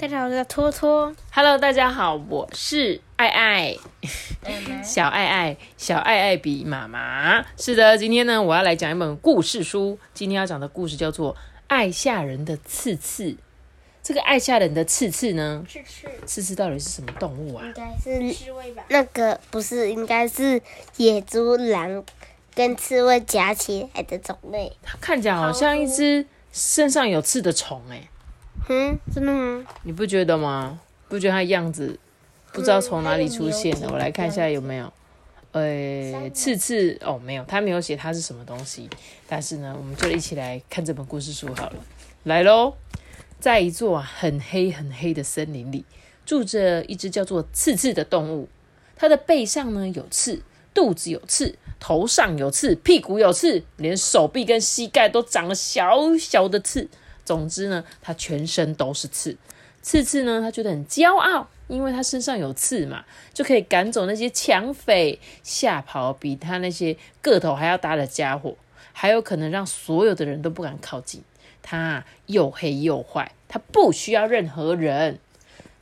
大家好，我叫托托。Hello，大家好，我是爱爱，小爱爱，小爱爱比妈妈。是的，今天呢，我要来讲一本故事书。今天要讲的故事叫做《爱吓人的刺刺》。这个爱吓人的刺刺呢，刺刺，刺刺到底是什么动物啊应？该是刺猬吧？那个不是，应该是野猪、狼跟刺猬夹起来的种类。它看起来好像一只身上有刺的虫哎、嗯，真的吗？你不觉得吗？不觉得它样子不知道从哪里出现的？我来看一下有没有。呃，刺刺哦，没有，它没有写它是什么东西。但是呢，我们就一起来看这本故事书好了。来喽，在一座啊很黑很黑的森林里，住着一只叫做刺刺的动物。它的背上呢有刺，肚子有刺，头上有刺，屁股有刺，连手臂跟膝盖都长了小小的刺。总之呢，他全身都是刺。刺刺呢，他觉得很骄傲，因为他身上有刺嘛，就可以赶走那些抢匪，吓跑比他那些个头还要大的家伙，还有可能让所有的人都不敢靠近。他又黑又坏，他不需要任何人。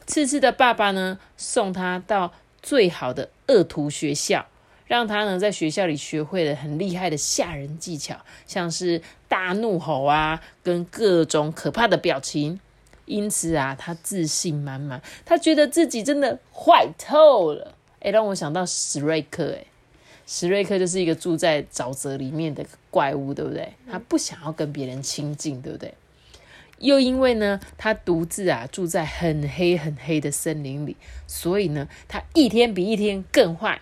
刺刺的爸爸呢，送他到最好的恶徒学校，让他呢在学校里学会了很厉害的吓人技巧，像是大怒吼啊，跟各种可怕的表情。因此啊，他自信满满，他觉得自己真的坏透了。诶，让我想到史瑞克，诶，史瑞克就是一个住在沼泽里面的怪物，对不对？他不想要跟别人亲近，对不对？又因为呢，他独自啊住在很黑很黑的森林里，所以呢，他一天比一天更坏。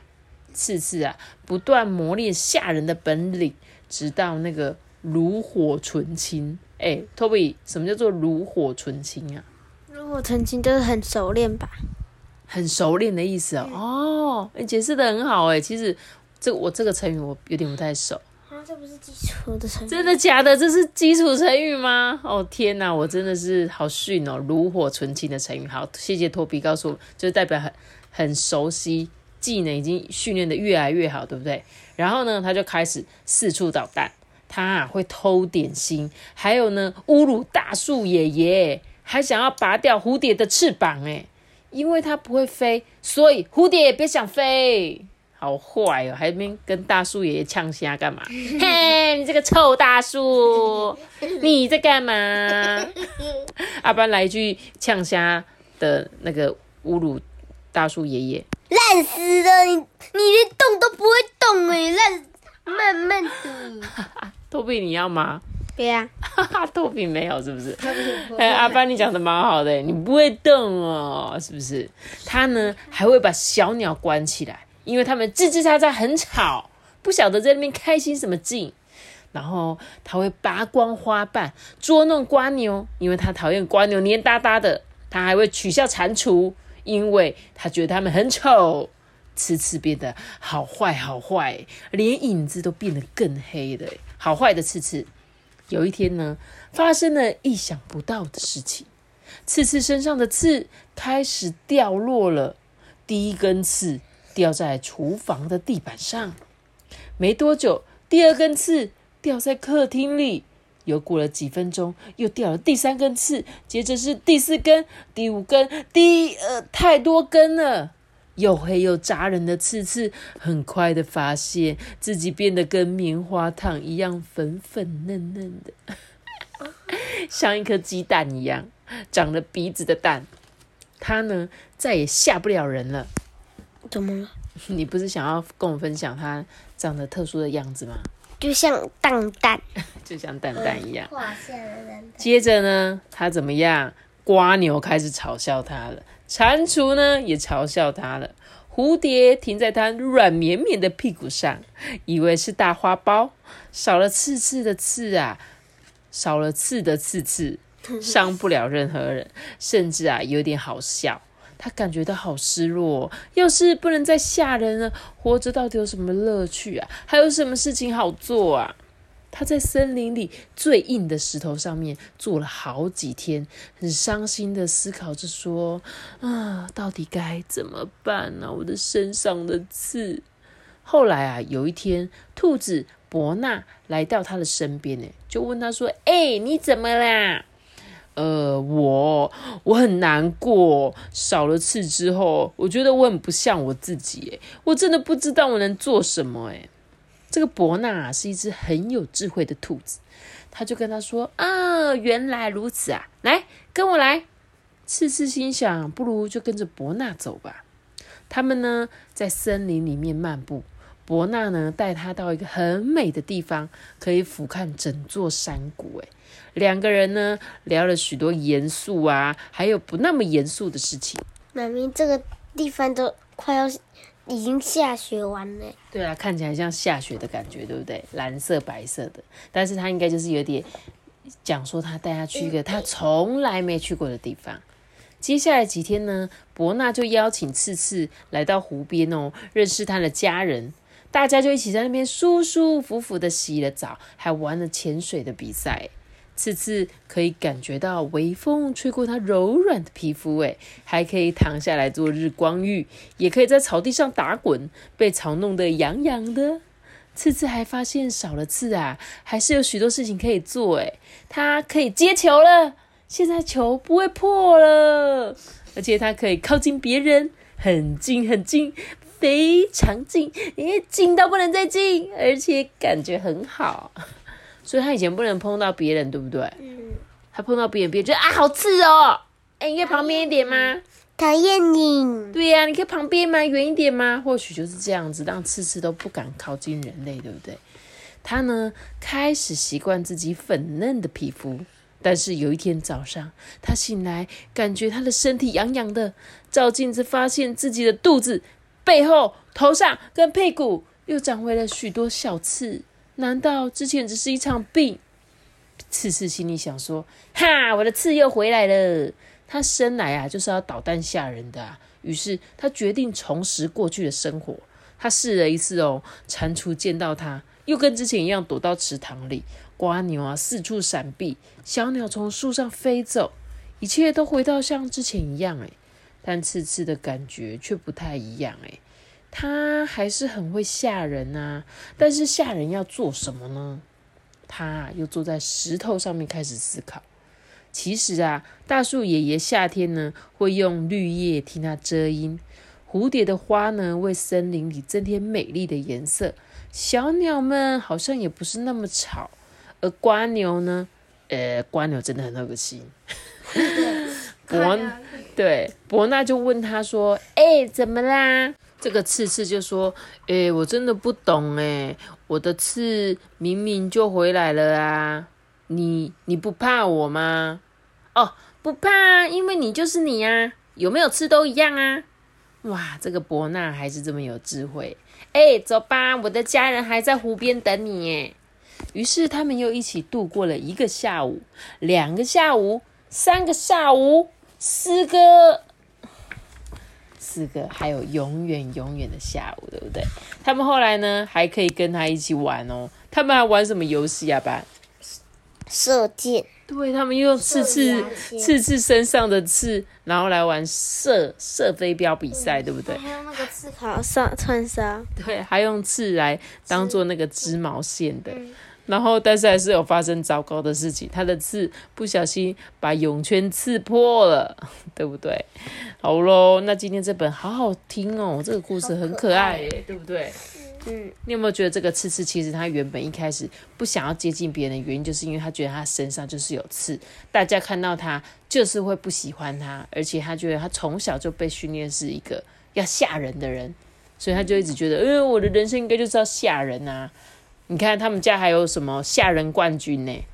次次啊，不断磨练吓人的本领，直到那个炉火纯青。哎，Toby，什么叫做炉火纯青啊？炉火纯青就是很熟练吧？很熟练的意思哦。哦，你解释的很好哎。其实这我这个成语我有点不太熟。啊，这不是基础的成语。真的假的？这是基础成语吗？哦天哪，我真的是好逊哦！炉火纯青的成语，好，谢谢托比告诉我，就是代表很很熟悉，技能已经训练的越来越好，对不对？然后呢，他就开始四处捣蛋，他啊会偷点心，还有呢侮辱大树爷爷，还想要拔掉蝴蝶的翅膀，哎，因为他不会飞，所以蝴蝶也别想飞。好坏哦，还边跟大树爷爷呛虾干嘛？嘿，你这个臭大树，你在干嘛？阿班来一句呛虾的那个侮辱大树爷爷。烂死了！你你连动都不会动哎，烂，慢慢的。托比，你要吗？不要，哈哈，托比没有，是不是？哎，阿班，你讲的蛮好的，你不会动哦，是不是？他呢还会把小鸟关起来，因为他们吱吱喳喳很吵，不晓得在那边开心什么劲。然后他会拔光花瓣，捉弄瓜牛，因为他讨厌瓜牛黏哒哒的。他还会取笑蟾蜍，因为他觉得他们很丑。次次变得好坏好坏，连影子都变得更黑了。好坏的次次。有一天呢，发生了意想不到的事情，刺刺身上的刺开始掉落了。第一根刺掉在厨房的地板上，没多久，第二根刺掉在客厅里。又过了几分钟，又掉了第三根刺，接着是第四根、第五根，第呃太多根了。又黑又扎人的刺刺，很快的发现自己变得跟棉花糖一样粉粉嫩嫩的，像一颗鸡蛋一样，长了鼻子的蛋。它呢，再也吓不了人了。怎么了？你不是想要跟我分享它长得特殊的样子吗？就像蛋蛋。就像蛋蛋一样。接着呢，他怎么样？瓜牛开始嘲笑他了，蟾蜍呢也嘲笑他了。蝴蝶停在他软绵绵的屁股上，以为是大花苞，少了刺刺的刺啊，少了刺的刺刺，伤不了任何人，甚至啊有点好笑。他感觉到好失落。要是不能再吓人了，活着到底有什么乐趣啊？还有什么事情好做啊？他在森林里最硬的石头上面坐了好几天，很伤心的思考着说：“啊，到底该怎么办呢？我的身上的刺。”后来啊，有一天，兔子伯纳来到他的身边，呢，就问他说：“哎，你怎么啦？”呃，我我很难过，少了刺之后，我觉得我很不像我自己，哎，我真的不知道我能做什么，哎。这个伯纳是一只很有智慧的兔子，他就跟他说：“啊，原来如此啊，来跟我来。”次次心想，不如就跟着伯纳走吧。他们呢，在森林里面漫步，伯纳呢带他到一个很美的地方，可以俯瞰整座山谷。哎，两个人呢聊了许多严肃啊，还有不那么严肃的事情。妈咪，这个地方都快要。已经下雪完了。对啊，看起来像下雪的感觉，对不对？蓝色、白色的，但是他应该就是有点讲说他带他去一个他从来没去过的地方。接下来几天呢，伯纳就邀请次次来到湖边哦，认识他的家人，大家就一起在那边舒舒服服的洗了澡，还玩了潜水的比赛。次次可以感觉到微风吹过他柔软的皮肤，诶，还可以躺下来做日光浴，也可以在草地上打滚，被草弄得痒痒的。次次还发现少了刺啊，还是有许多事情可以做，诶，它可以接球了，现在球不会破了，而且它可以靠近别人，很近很近，非常近，诶，近到不能再近，而且感觉很好。所以他以前不能碰到别人，对不对？嗯。他碰到别人，别人觉得啊，好刺哦！哎，你可以旁边一点吗？讨厌你。对呀，你可以旁边吗？远一点吗？或许就是这样子，让刺刺都不敢靠近人类，对不对？他呢，开始习惯自己粉嫩的皮肤。但是有一天早上，他醒来，感觉他的身体痒痒的，照镜子发现自己的肚子、背后、头上跟屁股又长回了许多小刺。难道之前只是一场病？次次心里想说：“哈，我的刺又回来了。”他生来啊就是要捣蛋吓人的。于是他决定重拾过去的生活。他试了一次哦，蟾蜍见到他，又跟之前一样躲到池塘里。瓜牛啊四处闪避，小鸟从树上飞走，一切都回到像之前一样。诶但次次的感觉却不太一样。诶他还是很会吓人啊，但是吓人要做什么呢？他又坐在石头上面开始思考。其实啊，大树爷爷夏天呢会用绿叶替他遮阴，蝴蝶的花呢为森林里增添美丽的颜色，小鸟们好像也不是那么吵，而瓜牛呢，呃，瓜牛真的很恶心。伯对伯纳就问他说：“哎，怎么啦？”这个刺刺就说：“哎，我真的不懂哎，我的刺明明就回来了啊，你你不怕我吗？哦，不怕，因为你就是你啊，有没有刺都一样啊。哇，这个伯纳还是这么有智慧。哎，走吧，我的家人还在湖边等你耶。于是他们又一起度过了一个下午、两个下午、三个下午、四个。”四个，还有永远永远的下午，对不对？他们后来呢，还可以跟他一起玩哦。他们还玩什么游戏啊？吧，射箭。对他们用刺刺刺刺身上的刺，然后来玩射射飞镖比赛，对不对？还用那个刺卡上穿纱。对，还用刺来当做那个织毛线的。然后，但是还是有发生糟糕的事情，他的刺不小心把泳圈刺破了，对不对？好喽，那今天这本好好听哦，这个故事很可爱耶，对不对？嗯，你有没有觉得这个刺刺其实他原本一开始不想要接近别人的原因，就是因为他觉得他身上就是有刺，大家看到他就是会不喜欢他，而且他觉得他从小就被训练是一个要吓人的人，所以他就一直觉得，呃，我的人生应该就是要吓人啊。你看他们家还有什么吓人冠军呢？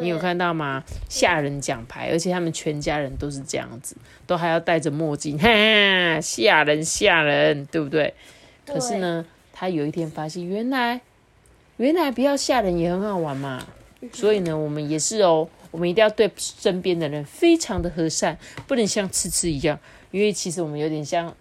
你有看到吗？吓人奖牌，而且他们全家人都是这样子，都还要戴着墨镜，哈，吓人吓人，对不对？可是呢，他有一天发现，原来原来不要吓人也很好玩嘛。所以呢，我们也是哦，我们一定要对身边的人非常的和善，不能像吃吃一样。因为其实我们有点像，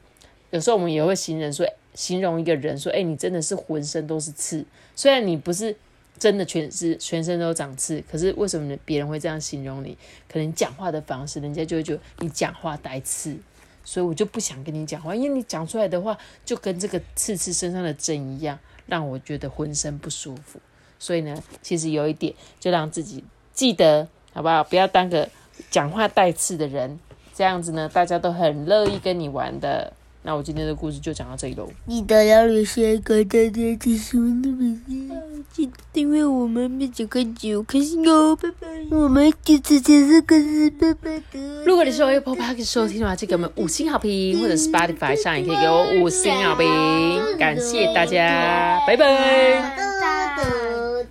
有时候我们也会形容说，形容一个人说，哎，你真的是浑身都是刺。虽然你不是真的全是全身都长刺，可是为什么别人会这样形容你？可能讲话的方式，人家就会觉得你讲话带刺，所以我就不想跟你讲话，因为你讲出来的话就跟这个刺刺身上的针一样，让我觉得浑身不舒服。所以呢，其实有一点，就让自己记得，好不好？不要当个讲话带刺的人，这样子呢，大家都很乐意跟你玩的。那我今天的故事就讲到这里喽。记得要留下一个大大的喜欢的名字，记得订阅我们，并且关注，开心哦，拜拜。我们第次见是可是拜拜的。如果你是用 Apple Park 收听的话，就给我们五星好评，或者 Spotify 上也可以给我五星好评，感谢大家，拜拜。